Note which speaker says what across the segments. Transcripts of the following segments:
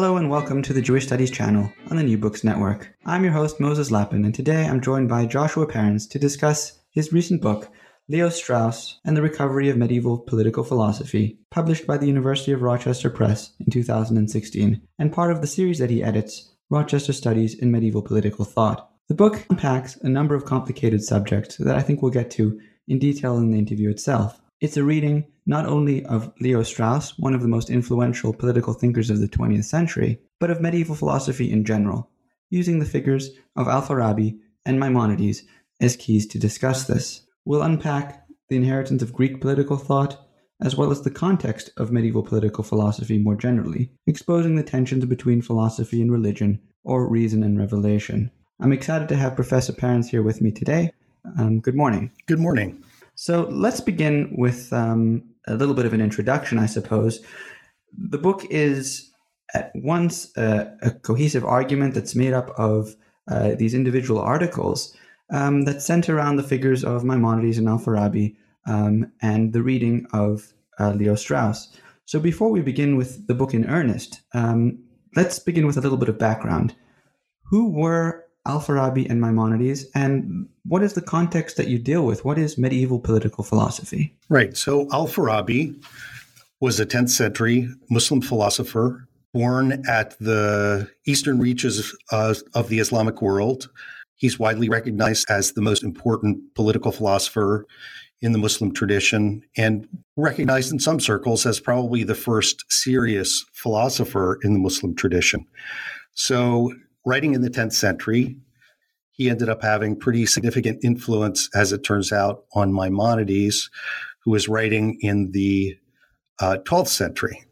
Speaker 1: Hello and welcome to the Jewish Studies channel on the New Books Network. I'm your host Moses Lappin, and today I'm joined by Joshua Parens to discuss his recent book, Leo Strauss and the Recovery of Medieval Political Philosophy, published by the University of Rochester Press in 2016, and part of the series that he edits, Rochester Studies in Medieval Political Thought. The book unpacks a number of complicated subjects that I think we'll get to in detail in the interview itself. It's a reading not only of Leo Strauss, one of the most influential political thinkers of the 20th century, but of medieval philosophy in general, using the figures of Al-Farabi and Maimonides as keys to discuss this. We'll unpack the inheritance of Greek political thought, as well as the context of medieval political philosophy more generally, exposing the tensions between philosophy and religion, or reason and revelation. I'm excited to have Professor Parens here with me today. Um, good morning.
Speaker 2: Good morning.
Speaker 1: So let's begin with um, a little bit of an introduction, I suppose. The book is at once a, a cohesive argument that's made up of uh, these individual articles um, that center around the figures of Maimonides and Al-Farabi um, and the reading of uh, Leo Strauss. So before we begin with the book in earnest, um, let's begin with a little bit of background. Who were Al-Farabi and Maimonides, and what is the context that you deal with? What is medieval political philosophy?
Speaker 2: Right. So Al-Farabi was a 10th century Muslim philosopher born at the eastern reaches of the Islamic world. He's widely recognized as the most important political philosopher in the Muslim tradition and recognized in some circles as probably the first serious philosopher in the Muslim tradition. So writing in the 10th century. He ended up having pretty significant influence, as it turns out, on Maimonides, who was writing in the uh, 12th century.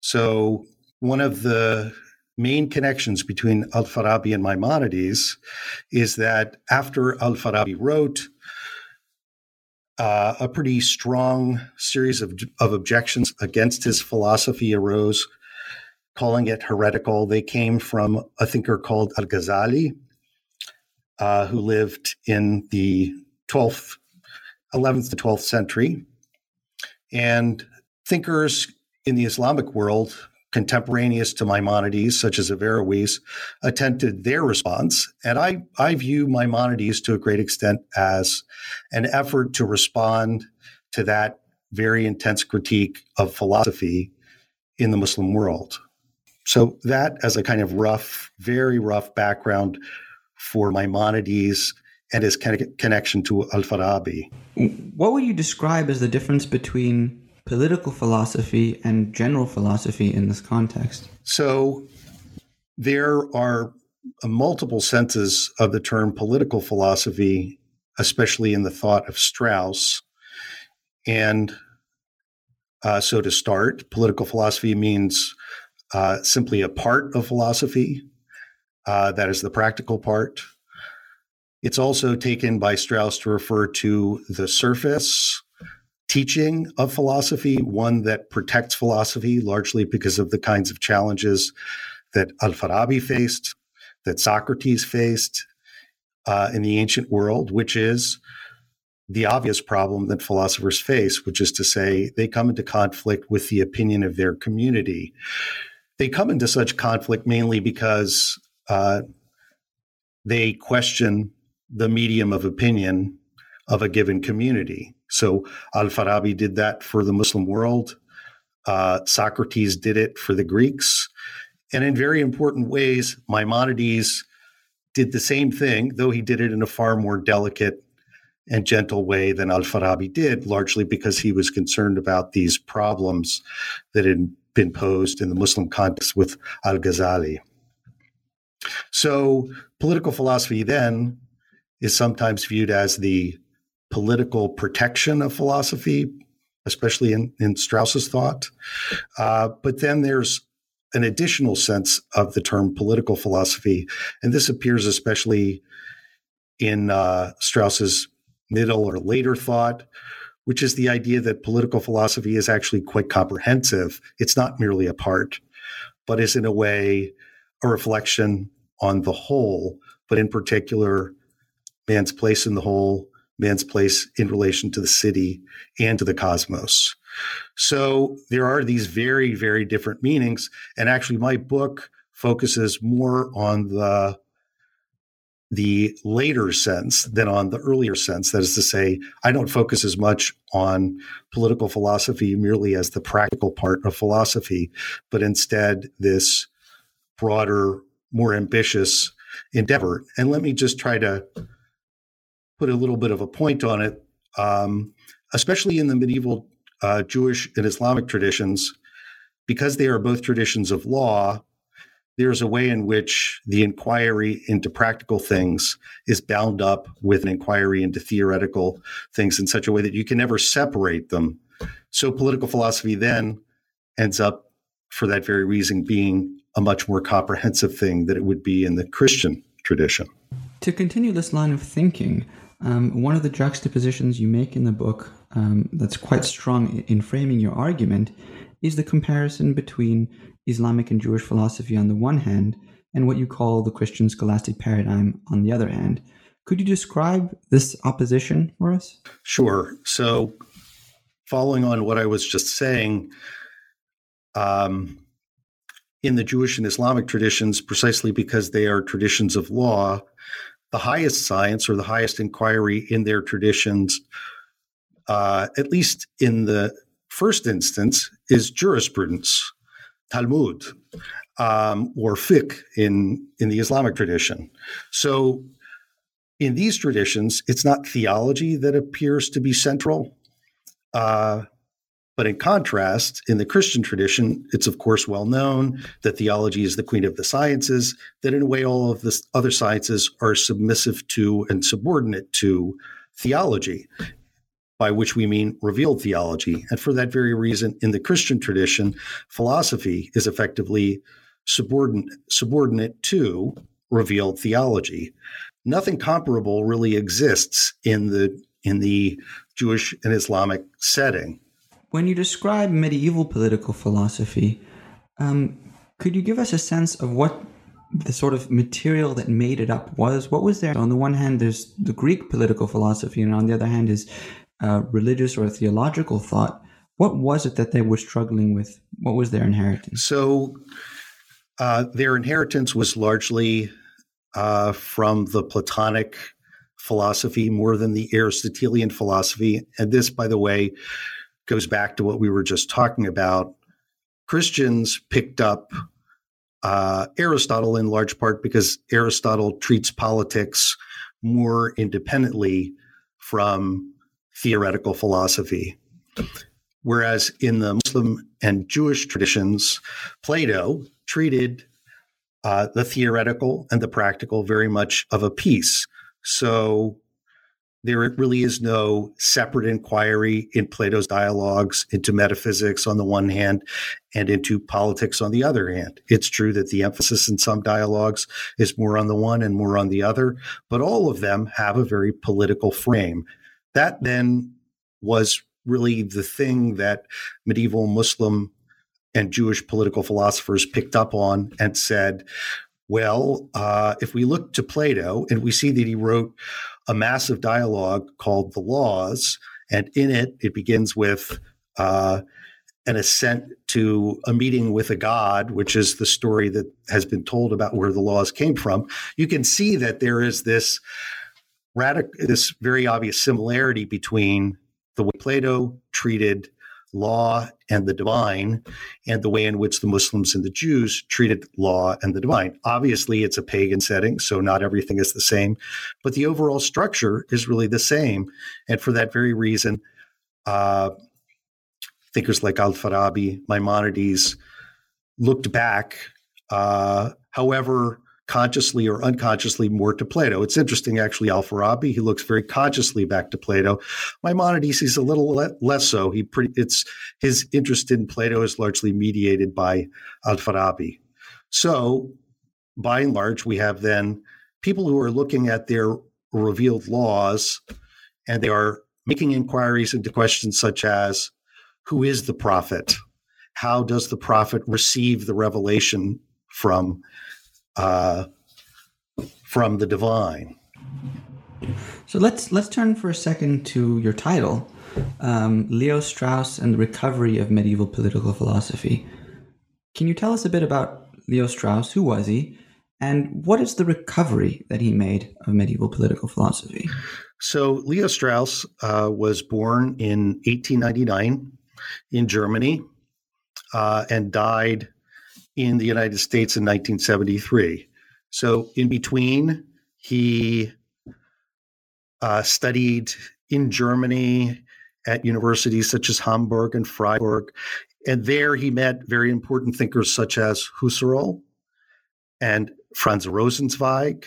Speaker 2: So, one of the main connections between Al Farabi and Maimonides is that after Al Farabi wrote, uh, a pretty strong series of, of objections against his philosophy arose calling it heretical. They came from a thinker called Al Ghazali, uh, who lived in the 12th, 11th to 12th century. And thinkers in the Islamic world, contemporaneous to Maimonides, such as Averroes, attempted their response. And I, I view Maimonides to a great extent as an effort to respond to that very intense critique of philosophy in the Muslim world. So that as a kind of rough, very rough background for Maimonides and his connection to Al-Farabi.
Speaker 1: What would you describe as the difference between political philosophy and general philosophy in this context?
Speaker 2: So there are multiple senses of the term political philosophy, especially in the thought of Strauss. And uh, so to start, political philosophy means uh, simply a part of philosophy. Uh, that is the practical part. It's also taken by Strauss to refer to the surface teaching of philosophy, one that protects philosophy largely because of the kinds of challenges that Al Farabi faced, that Socrates faced uh, in the ancient world, which is the obvious problem that philosophers face, which is to say they come into conflict with the opinion of their community they come into such conflict mainly because uh, they question the medium of opinion of a given community. So Al Farabi did that for the Muslim world. Uh, Socrates did it for the Greeks. And in very important ways, Maimonides did the same thing, though he did it in a far more delicate and gentle way than Al Farabi did, largely because he was concerned about these problems that had been posed in the Muslim context with Al Ghazali. So, political philosophy then is sometimes viewed as the political protection of philosophy, especially in, in Strauss's thought. Uh, but then there's an additional sense of the term political philosophy, and this appears especially in uh, Strauss's middle or later thought, which is the idea that political philosophy is actually quite comprehensive. It's not merely a part, but is in a way a reflection on the whole, but in particular, man's place in the whole, man's place in relation to the city and to the cosmos. So there are these very, very different meanings. And actually, my book focuses more on the the later sense than on the earlier sense. That is to say, I don't focus as much on political philosophy merely as the practical part of philosophy, but instead this broader, more ambitious endeavor. And let me just try to put a little bit of a point on it, um, especially in the medieval uh, Jewish and Islamic traditions, because they are both traditions of law, there's a way in which the inquiry into practical things is bound up with an inquiry into theoretical things in such a way that you can never separate them. So political philosophy then ends up, for that very reason, being a much more comprehensive thing than it would be in the Christian tradition.
Speaker 1: To continue this line of thinking, um, one of the juxtapositions you make in the book um, that's quite strong in framing your argument is the comparison between Islamic and Jewish philosophy on the one hand and what you call the Christian scholastic paradigm on the other hand. Could you describe this opposition for us?
Speaker 2: Sure. So, following on what I was just saying, um, in the Jewish and Islamic traditions, precisely because they are traditions of law, the highest science or the highest inquiry in their traditions, uh, at least in the first instance, is jurisprudence, Talmud, um, or fiqh in, in the Islamic tradition. So, in these traditions, it's not theology that appears to be central. Uh, but in contrast, in the Christian tradition, it's of course well known that theology is the queen of the sciences, that in a way all of the other sciences are submissive to and subordinate to theology, by which we mean revealed theology. And for that very reason, in the Christian tradition, philosophy is effectively subordinate, subordinate to revealed theology. Nothing comparable really exists in the in the Jewish and Islamic setting.
Speaker 1: When you describe medieval political philosophy, um, could you give us a sense of what the sort of material that made it up was? What was there? On the one hand, there's the Greek political philosophy, and on the other hand, is uh, religious or theological thought. What was it that they were struggling with? What was their inheritance?
Speaker 2: So, uh, their inheritance was largely uh, from the Platonic philosophy more than the Aristotelian philosophy. And this, by the way, goes back to what we were just talking about. Christians picked up uh, Aristotle in large part because Aristotle treats politics more independently from theoretical philosophy. Whereas in the Muslim and Jewish traditions, Plato treated uh, the theoretical and the practical very much of a piece. So there really is no separate inquiry in Plato's dialogues into metaphysics on the one hand and into politics on the other hand. It's true that the emphasis in some dialogues is more on the one and more on the other, but all of them have a very political frame. That then was really the thing that medieval Muslim and Jewish political philosophers picked up on and said, well, uh, if we look to Plato and we see that he wrote a massive dialogue called The Laws. And in it, it begins with uh, an ascent to a meeting with a god, which is the story that has been told about where the laws came from. You can see that there is this radical, this very obvious similarity between the way Plato treated law and the divine and the way in which the Muslims and the Jews treated law and the divine. Obviously, it's a pagan setting, so not everything is the same, but the overall structure is really the same. And for that very reason, uh, thinkers like Al Farabi, Maimonides looked back, uh, however consciously or unconsciously more to Plato. It's interesting, actually, Al Farabi, he looks very consciously back to Plato. Maimonides, he's a little le- less so. He pretty, it's his interest in Plato is largely mediated by Al Farabi. So, by and large, we have then people who are looking at their revealed laws and they are making inquiries into questions such as who is the prophet? How does the prophet receive the revelation from uh, from the divine?
Speaker 1: So let's let's turn for a second to your title, um, Leo Strauss and the Recovery of Medieval Political Philosophy. Can you tell us a bit about Leo Strauss? Who was he? And what is the recovery that he made of medieval political philosophy?
Speaker 2: So, Leo Strauss uh, was born in 1899 in Germany uh, and died in the United States in 1973. So, in between, he uh, studied in Germany at universities such as Hamburg and Freiburg. And there he met very important thinkers such as Husserl and Franz Rosenzweig.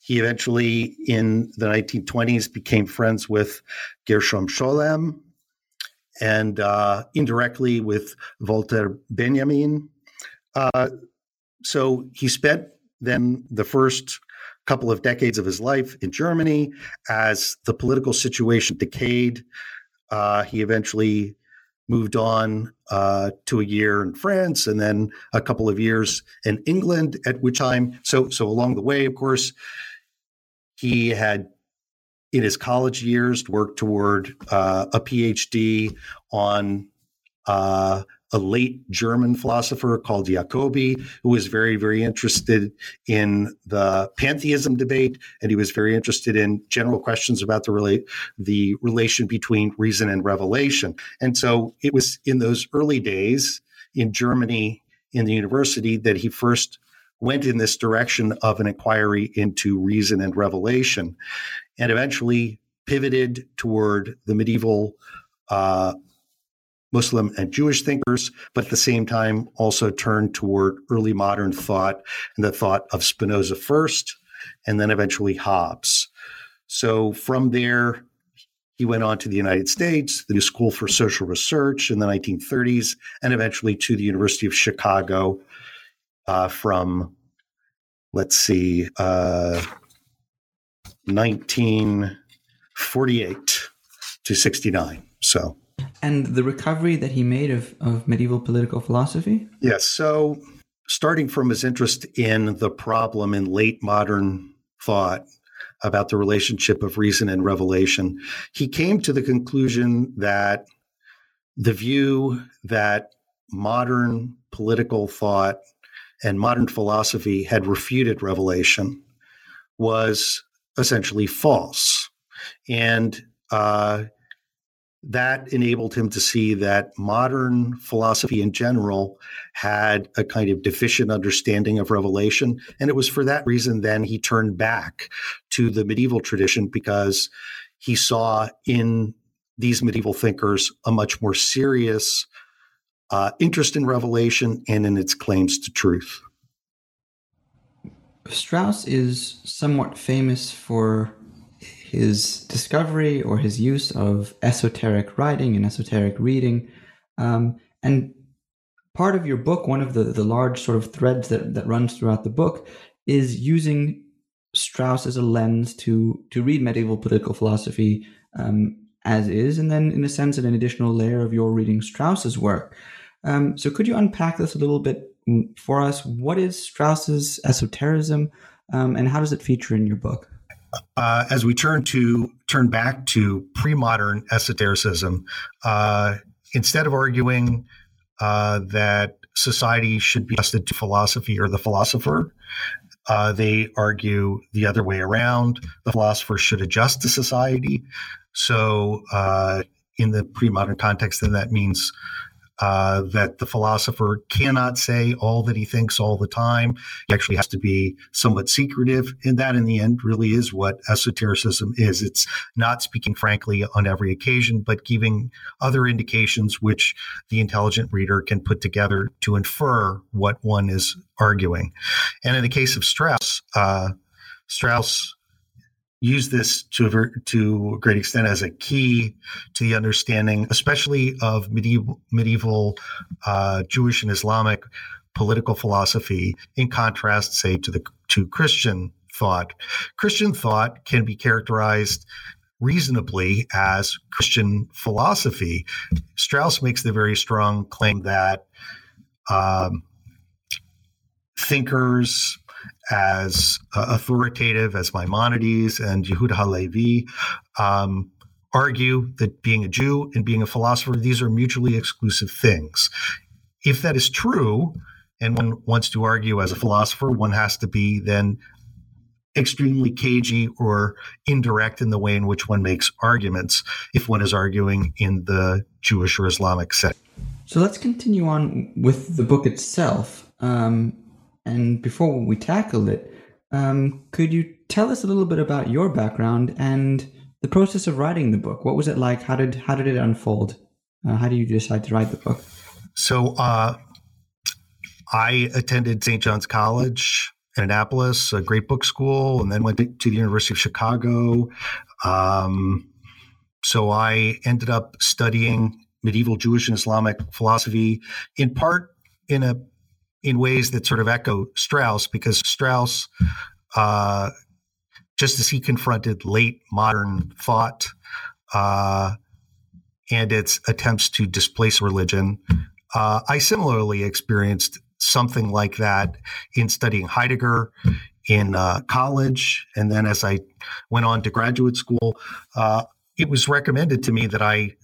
Speaker 2: He eventually, in the 1920s, became friends with Gershom Scholem and uh, indirectly with Walter Benjamin. Uh, so he spent then the first couple of decades of his life in Germany as the political situation decayed. Uh, he eventually moved on uh, to a year in France and then a couple of years in England. At which time, so so along the way, of course, he had in his college years worked toward uh, a PhD on uh, a late German philosopher called Jacobi, who was very, very interested in the pantheism debate, and he was very interested in general questions about the relate the relation between reason and revelation. And so it was in those early days in Germany in the university that he first went in this direction of an inquiry into reason and revelation, and eventually pivoted toward the medieval uh, Muslim and Jewish thinkers, but at the same time also turned toward early modern thought and the thought of Spinoza first, and then eventually Hobbes. So from there, he went on to the United States, the New School for Social Research in the 1930s, and eventually to the University of Chicago uh, from, let's see, uh, 1948 to 69. So
Speaker 1: and the recovery that he made of, of medieval political philosophy?
Speaker 2: Yes. So, starting from his interest in the problem in late modern thought about the relationship of reason and revelation, he came to the conclusion that the view that modern political thought and modern philosophy had refuted revelation was essentially false. And uh, that enabled him to see that modern philosophy in general had a kind of deficient understanding of revelation. And it was for that reason then he turned back to the medieval tradition because he saw in these medieval thinkers a much more serious uh, interest in revelation and in its claims to truth.
Speaker 1: Strauss is somewhat famous for his discovery or his use of esoteric writing and esoteric reading. Um, and part of your book, one of the, the large sort of threads that, that runs throughout the book, is using Strauss as a lens to to read medieval political philosophy um, as is, and then in a sense, an additional layer of your reading Strauss's work. Um, so, could you unpack this a little bit for us? What is Strauss's esotericism, um, and how does it feature in your book?
Speaker 2: Uh, as we turn to turn back to pre-modern esotericism, uh, instead of arguing uh, that society should be adjusted to philosophy or the philosopher, uh, they argue the other way around. The philosopher should adjust to society. So uh, in the pre modern context, then that means uh, that the philosopher cannot say all that he thinks all the time. He actually has to be somewhat secretive. And that, in the end, really is what esotericism is. It's not speaking frankly on every occasion, but giving other indications which the intelligent reader can put together to infer what one is arguing. And in the case of Strauss, uh, Strauss use this to a, to a great extent as a key to the understanding, especially of medieval medieval uh, Jewish and Islamic political philosophy, in contrast, say, to the to Christian thought. Christian thought can be characterized reasonably as Christian philosophy. Strauss makes the very strong claim that um, thinkers as uh, authoritative as Maimonides and Yehuda Halevi um, argue that being a Jew and being a philosopher, these are mutually exclusive things. If that is true, and one wants to argue as a philosopher, one has to be then extremely cagey or indirect in the way in which one makes arguments if one is arguing in the Jewish or Islamic setting.
Speaker 1: So let's continue on with the book itself. Um, and before we tackle it, um, could you tell us a little bit about your background and the process of writing the book? What was it like? How did how did it unfold? Uh, how did you decide to write the book?
Speaker 2: So uh, I attended St. John's College in Annapolis, a great book school, and then went to the University of Chicago. Um, so I ended up studying medieval Jewish and Islamic philosophy, in part in a in ways that sort of echo Strauss, because Strauss, uh, just as he confronted late modern thought uh, and its attempts to displace religion, uh, I similarly experienced something like that in studying Heidegger in uh, college. And then as I went on to graduate school, uh, it was recommended to me that I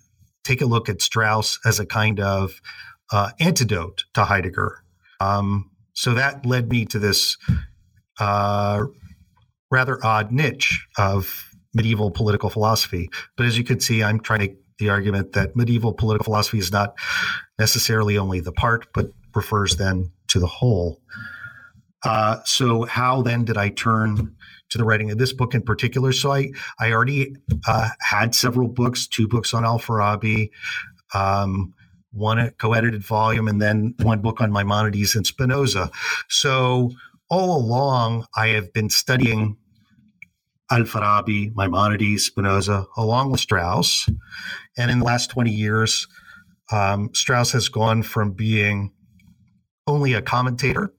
Speaker 2: take a look at Strauss as a kind of uh, antidote to Heidegger. Um, so that led me to this uh, rather odd niche of medieval political philosophy. But as you can see, I'm trying to make the argument that medieval political philosophy is not necessarily only the part, but refers then to the whole. Uh, so how then did I turn to the writing of this book in particular? So I I already uh, had several books, two books on Al-Farabi. Um, one co-edited volume and then one book on Maimonides and Spinoza. So all along, I have been studying Al-Farabi, Maimonides, Spinoza, along with Strauss. And in the last 20 years, um, Strauss has gone from being only a commentator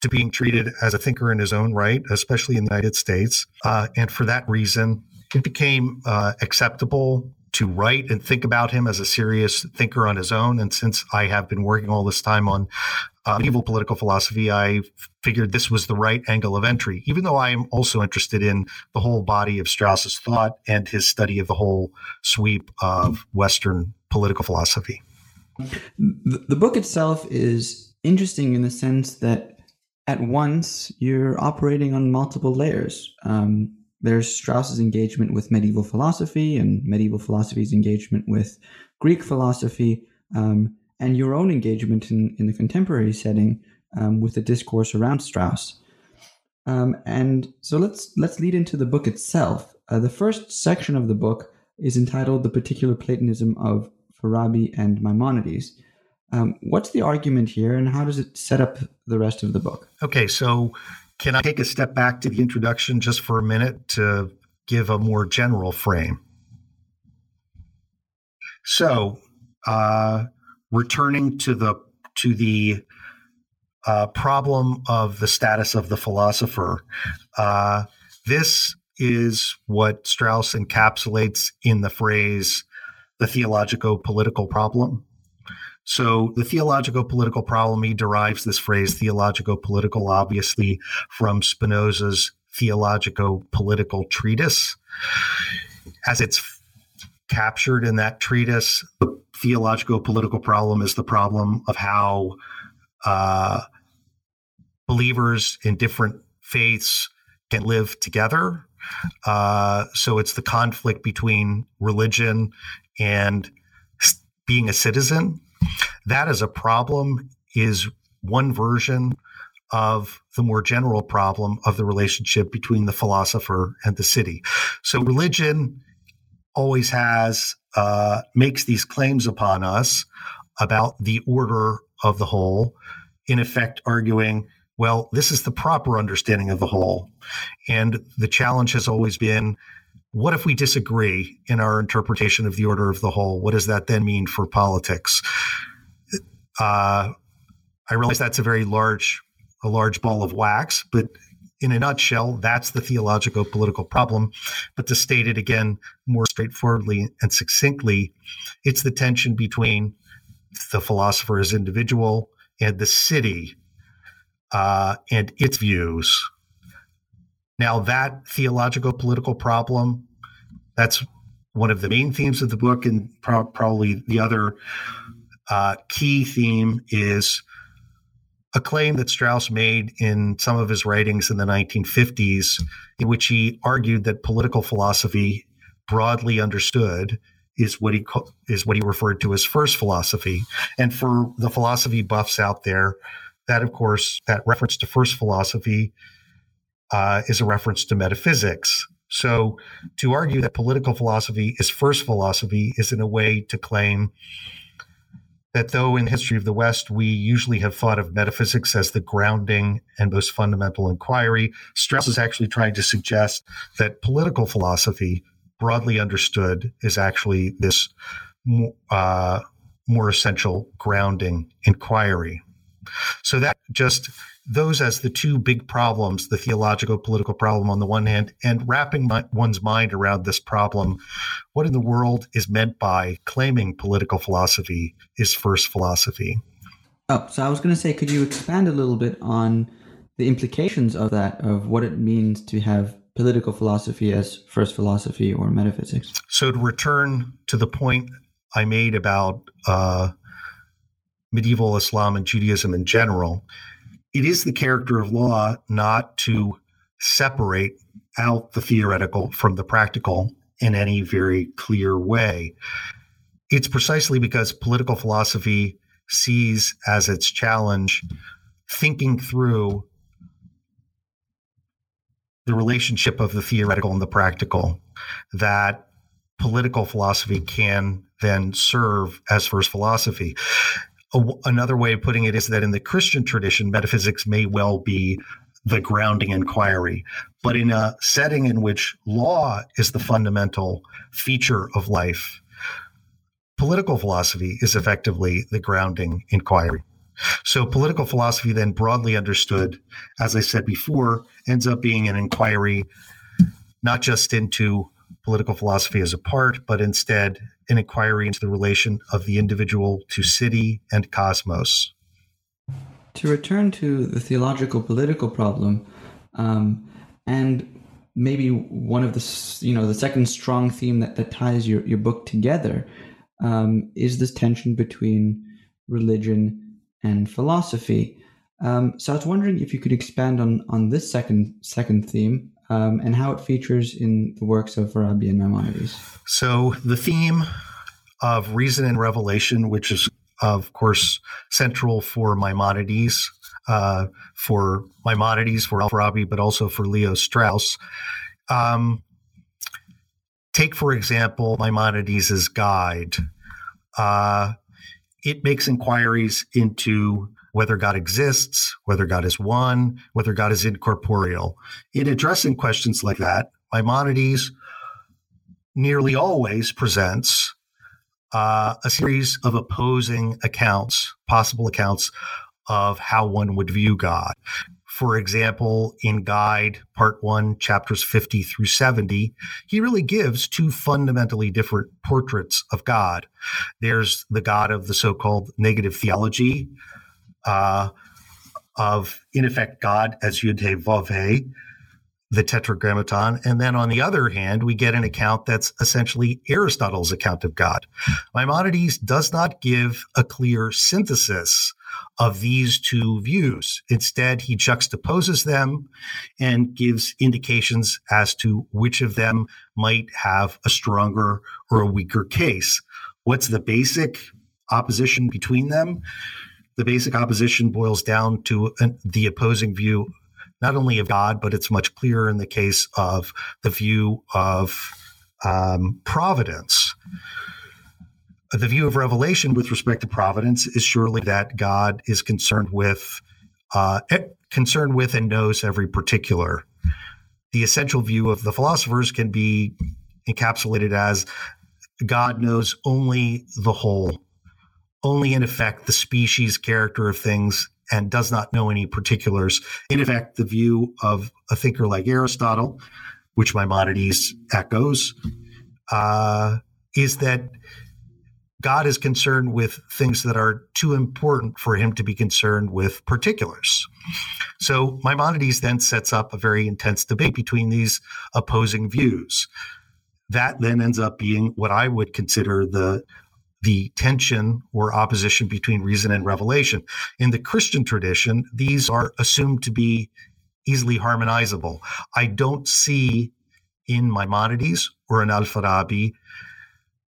Speaker 2: to being treated as a thinker in his own right, especially in the United States. Uh, and for that reason, it became uh, acceptable to write and think about him as a serious thinker on his own. And since I have been working all this time on uh, medieval political philosophy, I figured this was the right angle of entry, even though I am also interested in the whole body of Strauss's thought and his study of the whole sweep of Western political philosophy.
Speaker 1: The, the book itself is interesting in the sense that at once you're operating on multiple layers. Um, there's Strauss's engagement with medieval philosophy and medieval philosophy's engagement with Greek philosophy, um, and your own engagement in, in the contemporary setting um, with the discourse around Strauss. Um, and so let's let's lead into the book itself. Uh, the first section of the book is entitled "The Particular Platonism of Farabi and Maimonides." Um, what's the argument here, and how does it set up the rest of the book?
Speaker 2: Okay, so can I take a step back to the introduction just for a minute to give a more general frame? So, uh, returning to the to the uh, problem of the status of the philosopher, uh, this is what Strauss encapsulates in the phrase "the theologico-political problem." So the theological political problem, he derives this phrase theological political, obviously, from Spinoza's theologico political treatise. As it's captured in that treatise, the theological political problem is the problem of how uh, believers in different faiths can live together. Uh, so it's the conflict between religion and being a citizen. That as a problem is one version of the more general problem of the relationship between the philosopher and the city. So religion always has uh, makes these claims upon us about the order of the whole, in effect arguing, well, this is the proper understanding of the whole. And the challenge has always been what if we disagree in our interpretation of the order of the whole? What does that then mean for politics? Uh, I realize that's a very large, a large ball of wax, but in a nutshell, that's the theological political problem. But to state it again more straightforwardly and succinctly, it's the tension between the philosopher as individual and the city uh, and its views. Now, that theological political problem, that's one of the main themes of the book, and pro- probably the other uh, key theme is a claim that Strauss made in some of his writings in the 1950s, in which he argued that political philosophy, broadly understood, is what he is what he referred to as first philosophy. And for the philosophy buffs out there, that of course that reference to first philosophy uh, is a reference to metaphysics. So to argue that political philosophy is first philosophy is in a way to claim that though in history of the West we usually have thought of metaphysics as the grounding and most fundamental inquiry, Strauss is actually trying to suggest that political philosophy, broadly understood, is actually this uh, more essential grounding inquiry. So that just those as the two big problems the theological political problem on the one hand and wrapping my, one's mind around this problem what in the world is meant by claiming political philosophy is first philosophy.
Speaker 1: Oh so i was going to say could you expand a little bit on the implications of that of what it means to have political philosophy as first philosophy or metaphysics?
Speaker 2: So to return to the point i made about uh, medieval islam and judaism in general it is the character of law not to separate out the theoretical from the practical in any very clear way. It's precisely because political philosophy sees as its challenge thinking through the relationship of the theoretical and the practical that political philosophy can then serve as first philosophy another way of putting it is that in the Christian tradition, metaphysics may well be the grounding inquiry. But in a setting in which law is the fundamental feature of life, political philosophy is effectively the grounding inquiry. So, political philosophy, then broadly understood, as I said before, ends up being an inquiry not just into political philosophy as a part, but instead an inquiry into the relation of the individual to city and cosmos.
Speaker 1: To return to the theological political problem, um, and maybe one of the you know the second strong theme that, that ties your, your book together um, is this tension between religion and philosophy. Um, so I was wondering if you could expand on on this second second theme um, and how it features in the works of Farabi and Maimonides.
Speaker 2: So, the theme of reason and revelation, which is, of course, central for Maimonides, uh, for Maimonides, for Al-Farabi, but also for Leo Strauss. Um, take, for example, Maimonides' guide. Uh, it makes inquiries into whether God exists, whether God is one, whether God is incorporeal. In addressing questions like that, Maimonides nearly always presents uh, a series of opposing accounts, possible accounts of how one would view God. For example, in Guide, Part 1, chapters 50 through 70, he really gives two fundamentally different portraits of God. There's the God of the so called negative theology, uh, of, in effect, God as Yud He Vav He, the Tetragrammaton. And then on the other hand, we get an account that's essentially Aristotle's account of God. Maimonides does not give a clear synthesis of these two views. Instead, he juxtaposes them and gives indications as to which of them might have a stronger or a weaker case. What's the basic opposition between them? The basic opposition boils down to an, the opposing view, not only of God, but it's much clearer in the case of the view of um, providence the view of revelation with respect to providence is surely that God is concerned with, uh, concerned with, and knows every particular. The essential view of the philosophers can be encapsulated as God knows only the whole, only in effect the species character of things, and does not know any particulars. In effect, the view of a thinker like Aristotle, which Maimonides echoes, uh, is that God is concerned with things that are too important for him to be concerned with particulars. So Maimonides then sets up a very intense debate between these opposing views. That then ends up being what I would consider the the tension or opposition between reason and revelation. In the Christian tradition, these are assumed to be easily harmonizable. I don't see in Maimonides or in Al-Farabi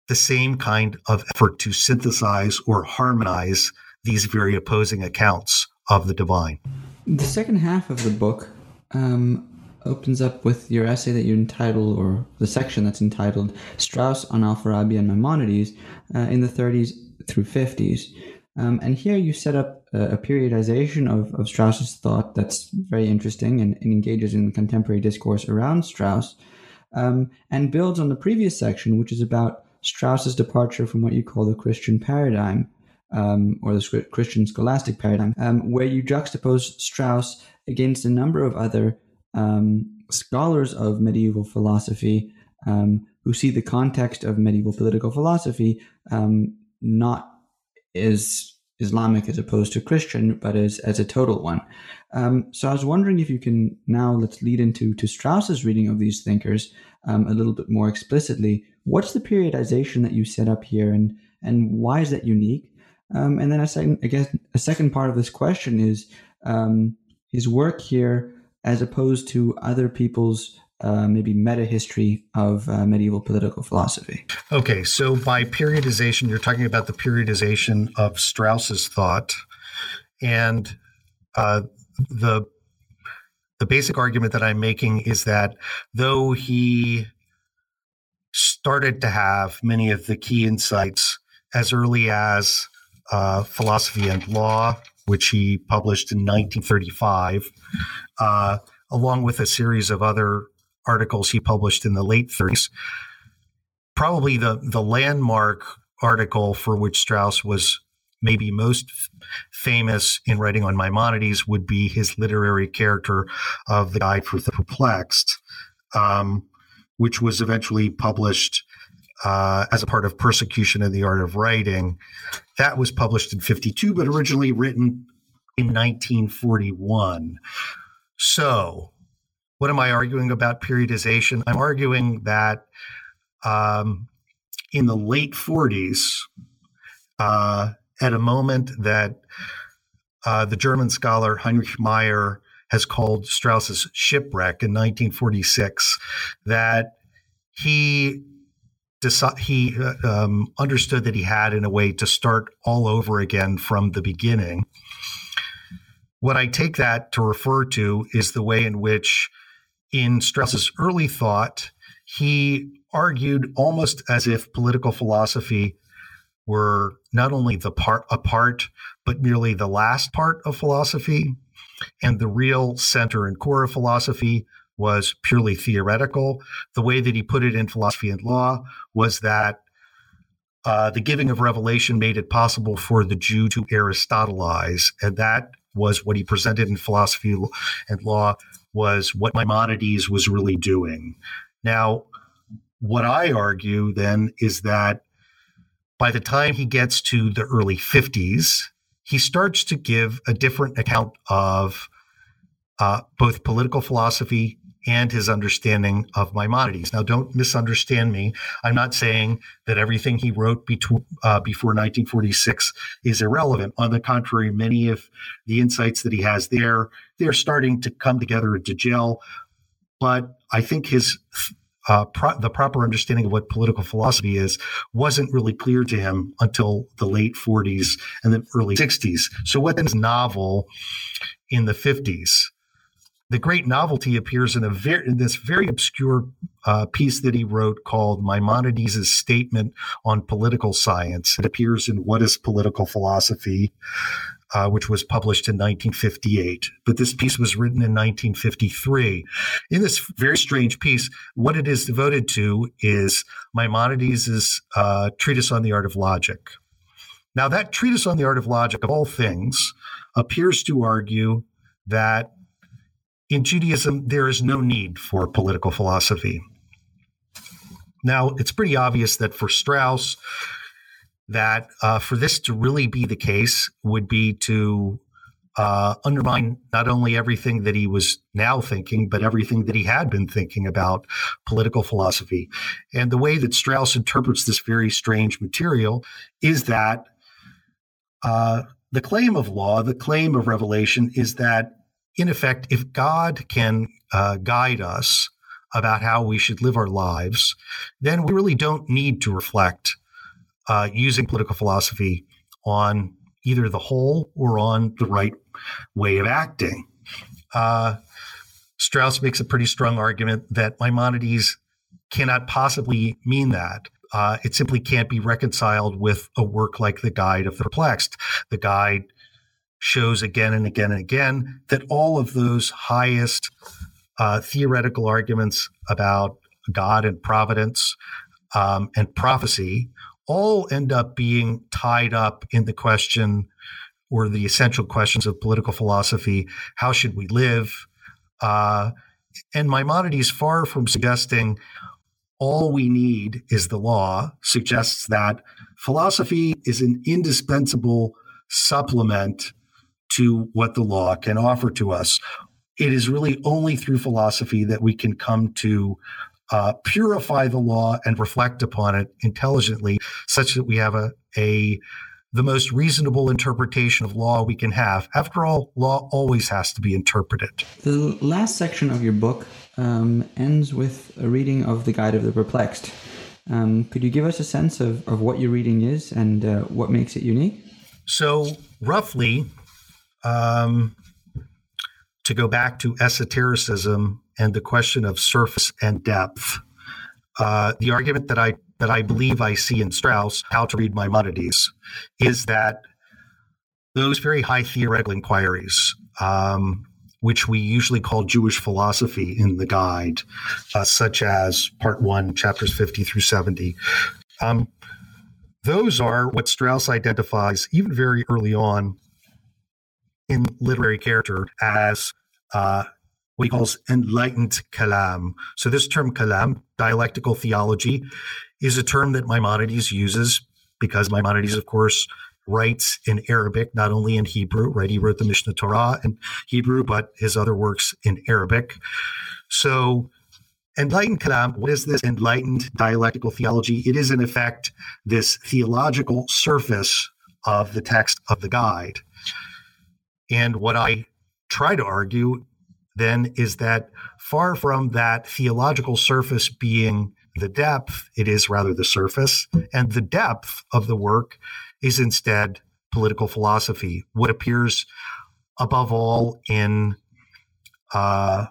Speaker 2: the same kind of effort to synthesize or harmonize these very opposing accounts of the divine.
Speaker 1: The second half of the book um, opens up with your essay that you entitled, or the section that's entitled Strauss on Al-Farabi and Maimonides uh, in the 30s through 50s. Um, and here you set up a, a periodization of, of, Strauss's thought that's very interesting and, and, engages in contemporary discourse around Strauss, um, and builds on the previous section, which is about Strauss's departure from what you call the Christian paradigm, um, or the Christian scholastic paradigm, um, where you juxtapose Strauss against a number of other um, scholars of medieval philosophy um, who see the context of medieval political philosophy um, not as Islamic as opposed to Christian, but as, as a total one. Um, so I was wondering if you can now let's lead into to Strauss's reading of these thinkers um, a little bit more explicitly. What's the periodization that you set up here, and and why is that unique? Um, and then a second, I guess, a second part of this question is his work here, as opposed to other people's uh, maybe meta history of uh, medieval political philosophy.
Speaker 2: Okay, so by periodization, you're talking about the periodization of Strauss's thought, and uh, the the basic argument that I'm making is that though he started to have many of the key insights as early as uh, Philosophy and Law, which he published in 1935, uh, along with a series of other articles he published in the late 30s. Probably the, the landmark article for which Strauss was maybe most famous in writing on Maimonides would be his literary character of the Guide for the Perplexed, um, which was eventually published uh, as a part of Persecution and the Art of Writing. That was published in 52, but originally written in 1941. So, what am I arguing about periodization? I'm arguing that um, in the late 40s, uh, at a moment that uh, the German scholar Heinrich Meier has called Strauss's shipwreck in 1946, that he he uh, um, understood that he had, in a way, to start all over again from the beginning. What I take that to refer to is the way in which, in Strauss's early thought, he argued almost as if political philosophy were not only the part a part, but merely the last part of philosophy, and the real center and core of philosophy was purely theoretical. The way that he put it in philosophy and law was that uh, the giving of revelation made it possible for the Jew to Aristotelize, and that was what he presented in philosophy and law was what Maimonides was really doing. Now, what I argue then is that by the time he gets to the early 50s, he starts to give a different account of uh, both political philosophy and his understanding of Maimonides. Now, don't misunderstand me. I'm not saying that everything he wrote between, uh, before 1946 is irrelevant. On the contrary, many of the insights that he has there, they're starting to come together to gel. But I think his uh, pro- the proper understanding of what political philosophy is wasn't really clear to him until the late 40s and the early 60s. So, what then is novel in the 50s? The great novelty appears in a very in this very obscure uh, piece that he wrote called Maimonides' Statement on Political Science. It appears in What is Political Philosophy, uh, which was published in 1958. But this piece was written in 1953. In this very strange piece, what it is devoted to is Maimonides' uh, treatise on the art of logic. Now, that treatise on the art of logic, of all things, appears to argue that in Judaism, there is no need for political philosophy. Now, it's pretty obvious that for Strauss, that uh, for this to really be the case would be to uh, undermine not only everything that he was now thinking, but everything that he had been thinking about political philosophy. And the way that Strauss interprets this very strange material is that uh, the claim of law, the claim of revelation, is that in effect, if God can uh, guide us about how we should live our lives, then we really don't need to reflect uh, using political philosophy on either the whole or on the right way of acting. Uh, Strauss makes a pretty strong argument that Maimonides cannot possibly mean that. Uh, it simply can't be reconciled with a work like the Guide of the Perplexed. The Guide shows again and again and again that all of those highest uh, theoretical arguments about God and providence um, and prophecy all end up being tied up in the question or the essential questions of political philosophy how should we live? Uh, and Maimonides, far from suggesting all we need is the law, suggests that philosophy is an indispensable supplement to what the law can offer to us. It is really only through philosophy that we can come to uh, purify the law and reflect upon it intelligently, such that we have a, a the most reasonable interpretation of law we can have. After all, law always has to be interpreted.
Speaker 1: The last section of your book um, ends with a reading of the Guide of the Perplexed. Um, could you give us a sense of, of what your reading is and uh, what makes it unique?
Speaker 2: So, roughly, um, to go back to esotericism and the question of surface and depth. Uh, the argument that I that I believe I see in Strauss, How to Read Maimonides, is that those very high theoretical inquiries, um, which we usually call Jewish philosophy in the guide, uh, such as Part One, chapters fifty through seventy. Um, those are what Strauss identifies even very early on in literary character as uh, what he calls enlightened kalam. So this term kalam, dialectical theology, is a term that Maimonides uses because Maimonides, of course, writes in Arabic, not only in Hebrew, right? He wrote the Mishneh Torah in Hebrew, but his other works in Arabic. So enlightened kalam, what is this enlightened dialectical theology? It is, in effect, this theological surface of the text of the guide. And what I try to argue then is that far from that theological surface being the depth, it is rather the surface. And the depth of the work is instead political philosophy, what appears above all in uh,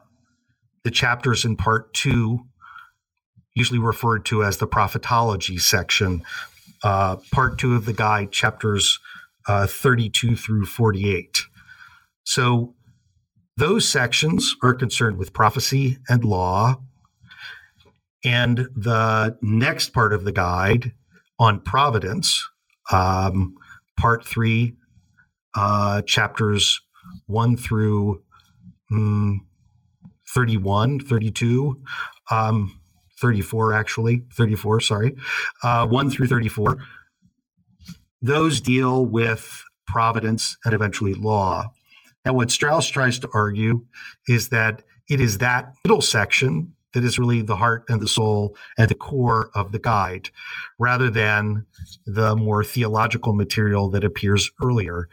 Speaker 2: the chapters in part two, usually referred to as the prophetology section. Uh, part two of the guide, chapters uh, 32 through 48. So those sections are concerned with prophecy and law. And the next part of the guide on providence, um, part three, uh, chapters one through um, 31, 32, um, 34, actually, 34, sorry, uh, 1 through 34. Those deal with providence and eventually law. And what Strauss tries to argue is that it is that middle section that is really the heart and the soul and the core of the guide, rather than the more theological material that appears earlier.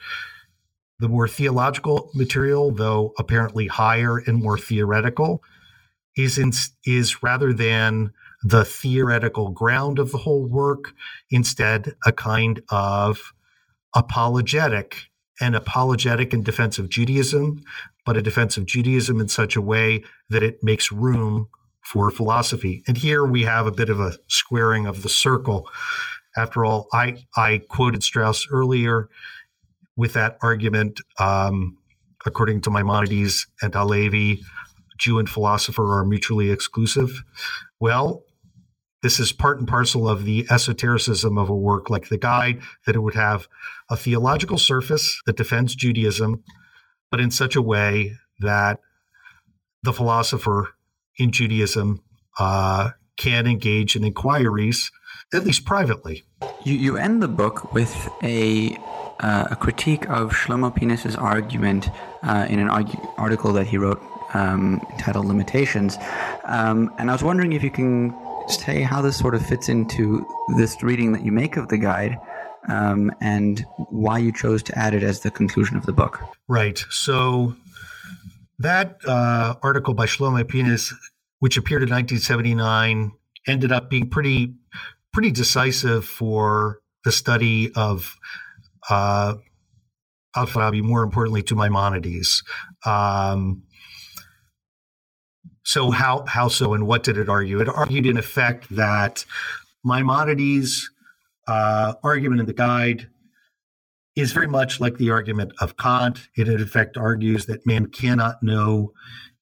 Speaker 2: The more theological material, though apparently higher and more theoretical, is in, is rather than the theoretical ground of the whole work, instead a kind of apologetic and apologetic in defense of Judaism, but a defense of Judaism in such a way that it makes room for philosophy. And here we have a bit of a squaring of the circle. After all, I, I quoted Strauss earlier with that argument. Um, according to Maimonides and Halevi, Jew and philosopher are mutually exclusive. Well, this is part and parcel of the esotericism of a work like the Guide, that it would have a theological surface that defends Judaism, but in such a way that the philosopher in Judaism uh, can engage in inquiries, at least privately.
Speaker 1: You, you end the book with a, uh, a critique of Shlomo Pines's argument uh, in an argu- article that he wrote um, entitled Limitations. Um, and I was wondering if you can say how this sort of fits into this reading that you make of the guide. Um, and why you chose to add it as the conclusion of the book.
Speaker 2: Right. So that uh, article by Shlomo Pines, which appeared in 1979, ended up being pretty pretty decisive for the study of uh, Al-Farabi, more importantly to Maimonides. Um, so how how so, and what did it argue? It argued in effect that Maimonides' uh, argument in the guide is very much like the argument of Kant. It in effect argues that man cannot know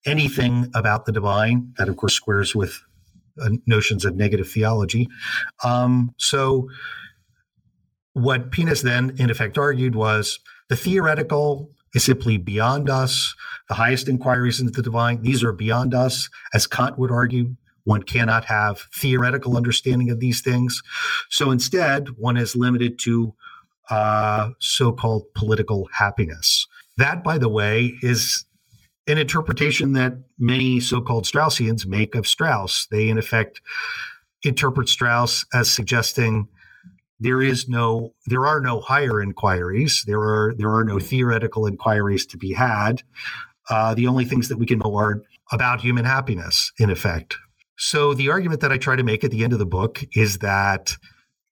Speaker 2: anything about the divine. That of course squares with uh, notions of negative theology. Um, so what Pines then in effect argued was the theoretical is simply beyond us. The highest inquiries into the divine, these are beyond us. As Kant would argue, one cannot have theoretical understanding of these things. So instead, one is limited to uh, so called political happiness. That, by the way, is an interpretation that many so called Straussians make of Strauss. They, in effect, interpret Strauss as suggesting there is no there are no higher inquiries. There are there are no theoretical inquiries to be had. Uh, the only things that we can know are about human happiness in effect. So the argument that i try to make at the end of the book is that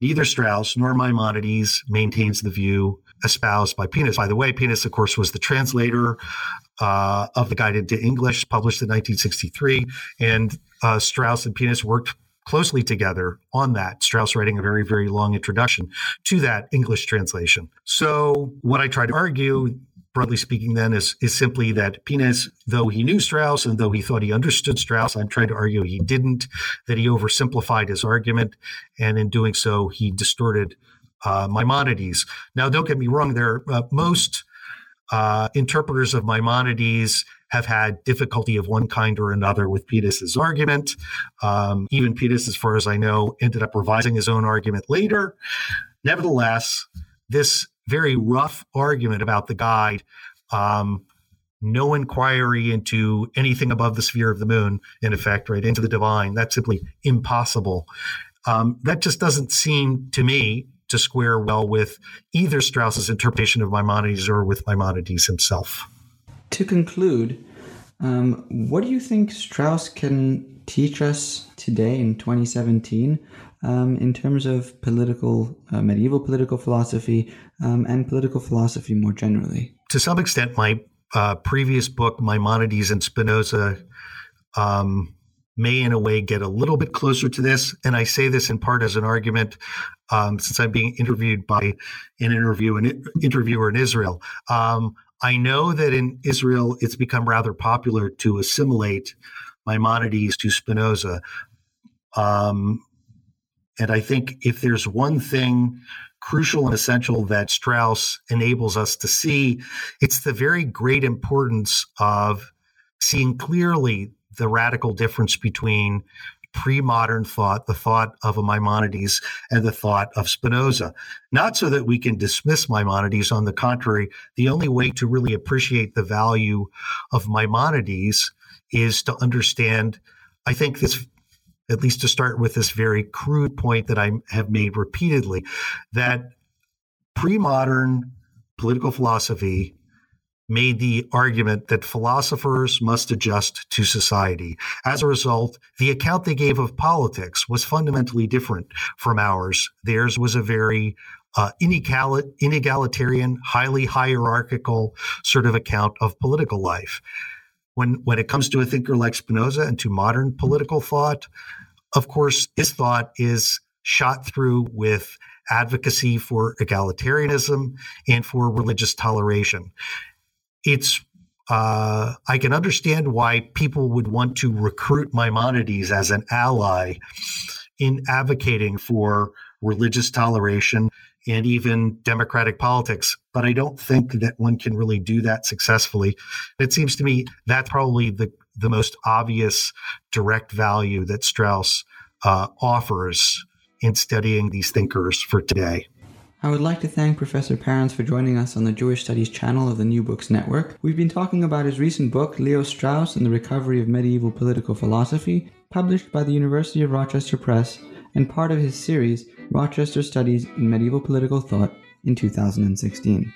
Speaker 2: neither strauss nor maimonides maintains the view espoused by Pines. By the way, Pines, of course, was the translator uh, of the Guide into English, published in 1963, and uh, Strauss and Pines worked closely together on that. Strauss writing a very, very long introduction to that English translation. So, what I try to argue, broadly speaking, then, is, is simply that Pines, though he knew Strauss and though he thought he understood Strauss, I'm trying to argue he didn't, that he oversimplified his argument. And in doing so, he distorted uh, Maimonides. Now, don't get me wrong, there uh, most uh, interpreters of Maimonides have had difficulty of one kind or another with Pines's argument. Um, even Pines, as far as I know, ended up revising his own argument later. Nevertheless, this very rough argument about the guide, um, no inquiry into anything above the sphere of the moon, in effect, right, into the divine, that's simply impossible. Um, that just doesn't seem to me to square well with either Strauss's interpretation of Maimonides or with Maimonides himself.
Speaker 1: To conclude, um, what do you think Strauss can teach us today in 2017 um, in terms of political, uh, medieval political philosophy um, and political philosophy more generally?
Speaker 2: To some extent, my uh, previous book, Maimonides and Spinoza, um, may in a way get a little bit closer to this. And I say this in part as an argument um, since I'm being interviewed by an interview an interviewer in Israel. Um, I know that in Israel, it's become rather popular to assimilate Maimonides to Spinoza. Um, and I think if there's one thing crucial and essential that Strauss enables us to see, it's the very great importance of seeing clearly the radical difference between pre-modern thought, the thought of Maimonides and the thought of Spinoza. Not so that we can dismiss Maimonides. On the contrary, the only way to really appreciate the value of Maimonides is to understand, I think this, at least to start with this very crude point that I have made repeatedly, that pre modern political philosophy made the argument that philosophers must adjust to society. As a result, the account they gave of politics was fundamentally different from ours. Theirs was a very uh, inegalitarian, highly hierarchical sort of account of political life. When, when it comes to a thinker like Spinoza and to modern political thought, of course, his thought is shot through with advocacy for egalitarianism and for religious toleration. It's uh, I can understand why people would want to recruit Maimonides as an ally in advocating for religious toleration and even democratic politics. But I don't think that one can really do that successfully. It seems to me that's probably the, the most obvious direct value that Strauss uh, offers in studying these thinkers for today.
Speaker 1: I would like to thank Professor Parens for joining us on the Jewish Studies channel of the New Books Network. We've been talking about his recent book, Leo Strauss and the Recovery of Medieval Political Philosophy, published by the University of Rochester Press and part of his series, Rochester Studies in Medieval Political Thought, in 2016.